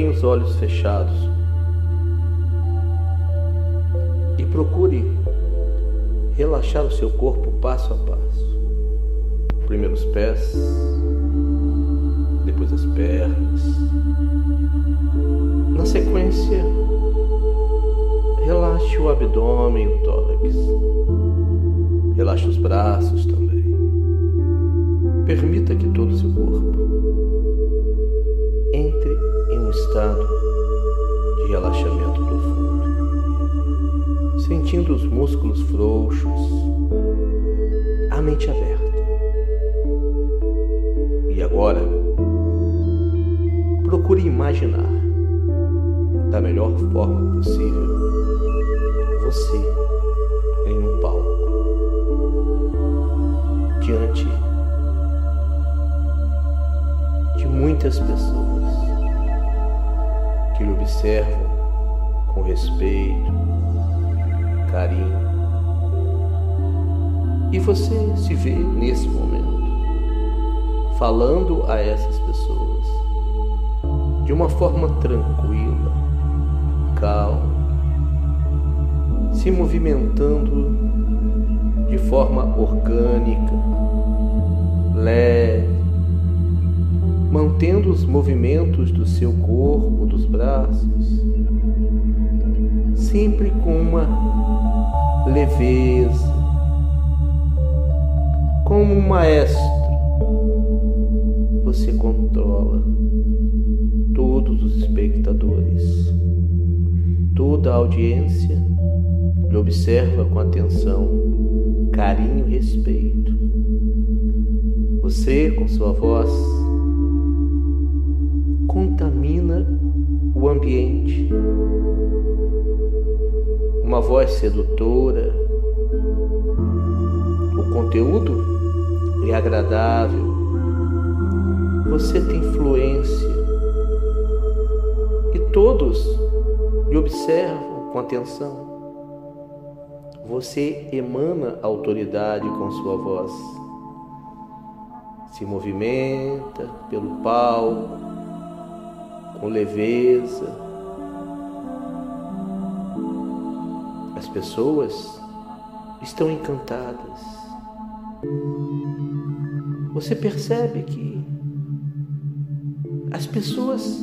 Mantenha os olhos fechados e procure relaxar o seu corpo passo a passo. Primeiro os pés, depois as pernas. Na sequência, relaxe o abdômen e o tórax. Relaxe os braços também. Permita que todo o seu corpo entre um estado de relaxamento profundo, sentindo os músculos frouxos, a mente aberta. E agora, procure imaginar da melhor forma possível você em um palco diante de muitas pessoas que lhe observam com respeito, carinho. E você se vê nesse momento falando a essas pessoas de uma forma tranquila, calma, se movimentando de forma orgânica, leve, mantendo os movimentos do seu corpo, dos braços, sempre com uma leveza, como um maestro. Você controla todos os espectadores, toda a audiência lhe observa com atenção, carinho e respeito. Você, com sua voz, contamina o ambiente. Uma voz sedutora. O conteúdo é agradável. Você tem influência. E todos lhe observam com atenção. Você emana autoridade com sua voz. Se movimenta pelo palco com leveza. As pessoas estão encantadas. Você percebe que as pessoas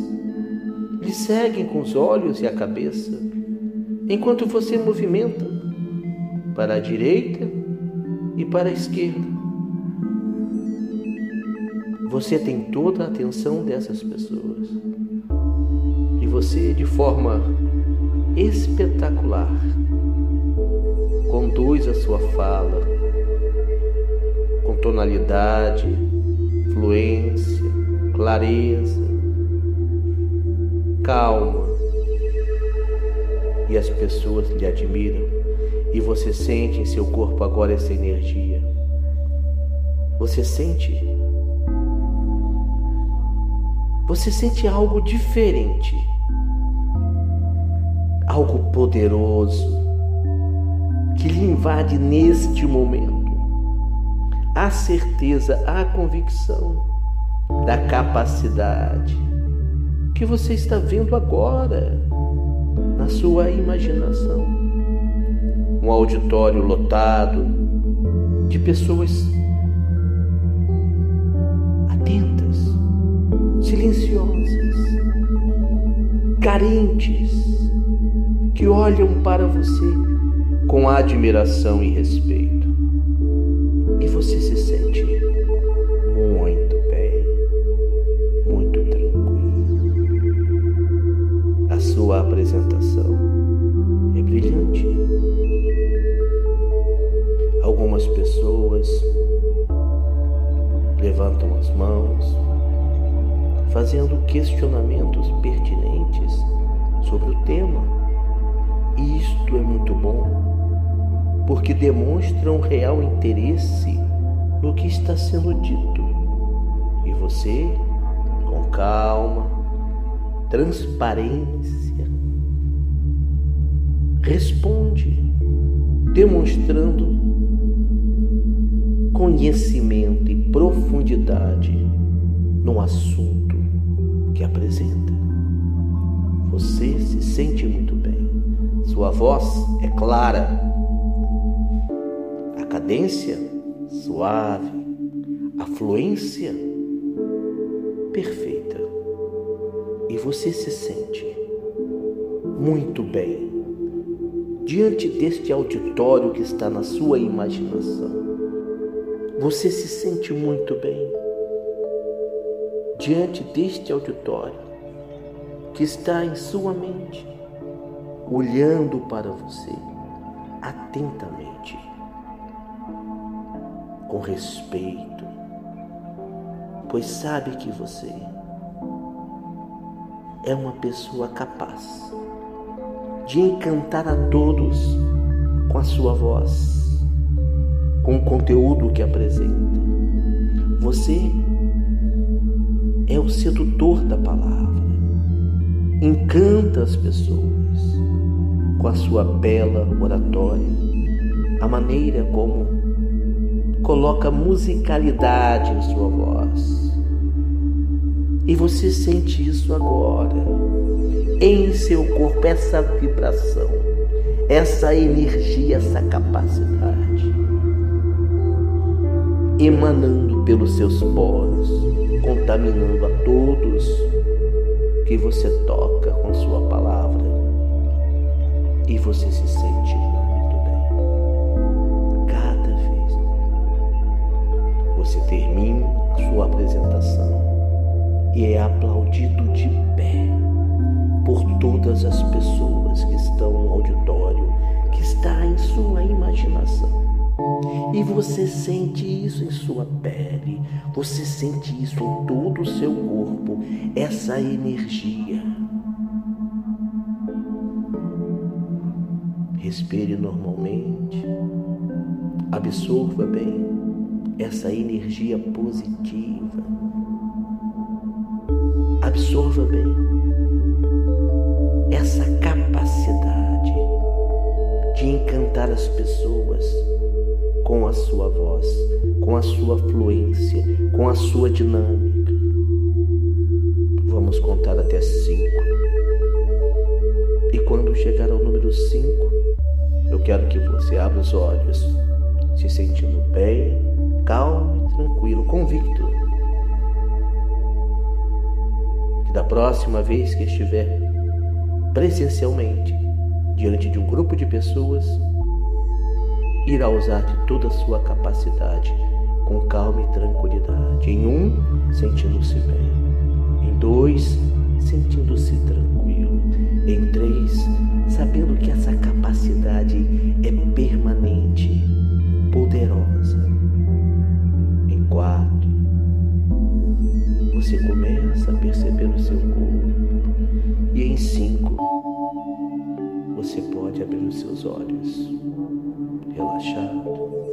lhe seguem com os olhos e a cabeça enquanto você movimenta para a direita e para a esquerda. Você tem toda a atenção dessas pessoas você de forma espetacular conduz a sua fala com tonalidade, fluência, clareza, calma. E as pessoas lhe admiram e você sente em seu corpo agora essa energia. Você sente você sente algo diferente algo poderoso que lhe invade neste momento. A certeza, a convicção da capacidade que você está vendo agora na sua imaginação. Um auditório lotado de pessoas silenciosas, carentes que olham para você com admiração e respeito. E você se sente muito bem, muito tranquilo. A sua apresentação é brilhante. Algumas pessoas levantam as mãos, fazendo questionamentos pertinentes sobre o tema isto é muito bom, porque demonstra um real interesse no que está sendo dito. E você, com calma, transparência, responde, demonstrando conhecimento e profundidade no assunto que apresenta. Você se sente muito bem. Sua voz é clara. A cadência suave. A fluência perfeita. E você se sente muito bem diante deste auditório que está na sua imaginação. Você se sente muito bem diante deste auditório que está em sua mente, olhando para você atentamente, com respeito, pois sabe que você é uma pessoa capaz de encantar a todos com a sua voz, com o conteúdo que apresenta. Você é o sedutor da palavra, encanta as pessoas com a sua bela oratória, a maneira como coloca musicalidade em sua voz. E você sente isso agora em seu corpo essa vibração, essa energia, essa capacidade, emanando pelos seus poros, contaminando a todos que você toca com sua palavra e você se sente muito bem. Cada vez você termina sua apresentação e é aplaudido de pé por todas as pessoas que estão no auditório, que está em sua imaginação. E você sente isso em sua pele, você sente isso em todo o seu corpo, essa energia. Respire normalmente, absorva bem essa energia positiva. Absorva bem essa capacidade de encantar as pessoas com a sua voz, com a sua fluência, com a sua dinâmica. Vamos contar até cinco. E quando chegar ao número cinco, eu quero que você abra os olhos, se sentindo bem, calmo e tranquilo, convicto. Que da próxima vez que estiver presencialmente diante de um grupo de pessoas, irá usar de toda a sua capacidade com calma e tranquilidade. Em um, sentindo-se bem. Em dois, sentindo-se tranquilo. Em três, sabendo que essa capacidade é permanente, poderosa. Em quatro, você começa a perceber o seu corpo. E em cinco, você pode abrir os seus olhos, till I shut.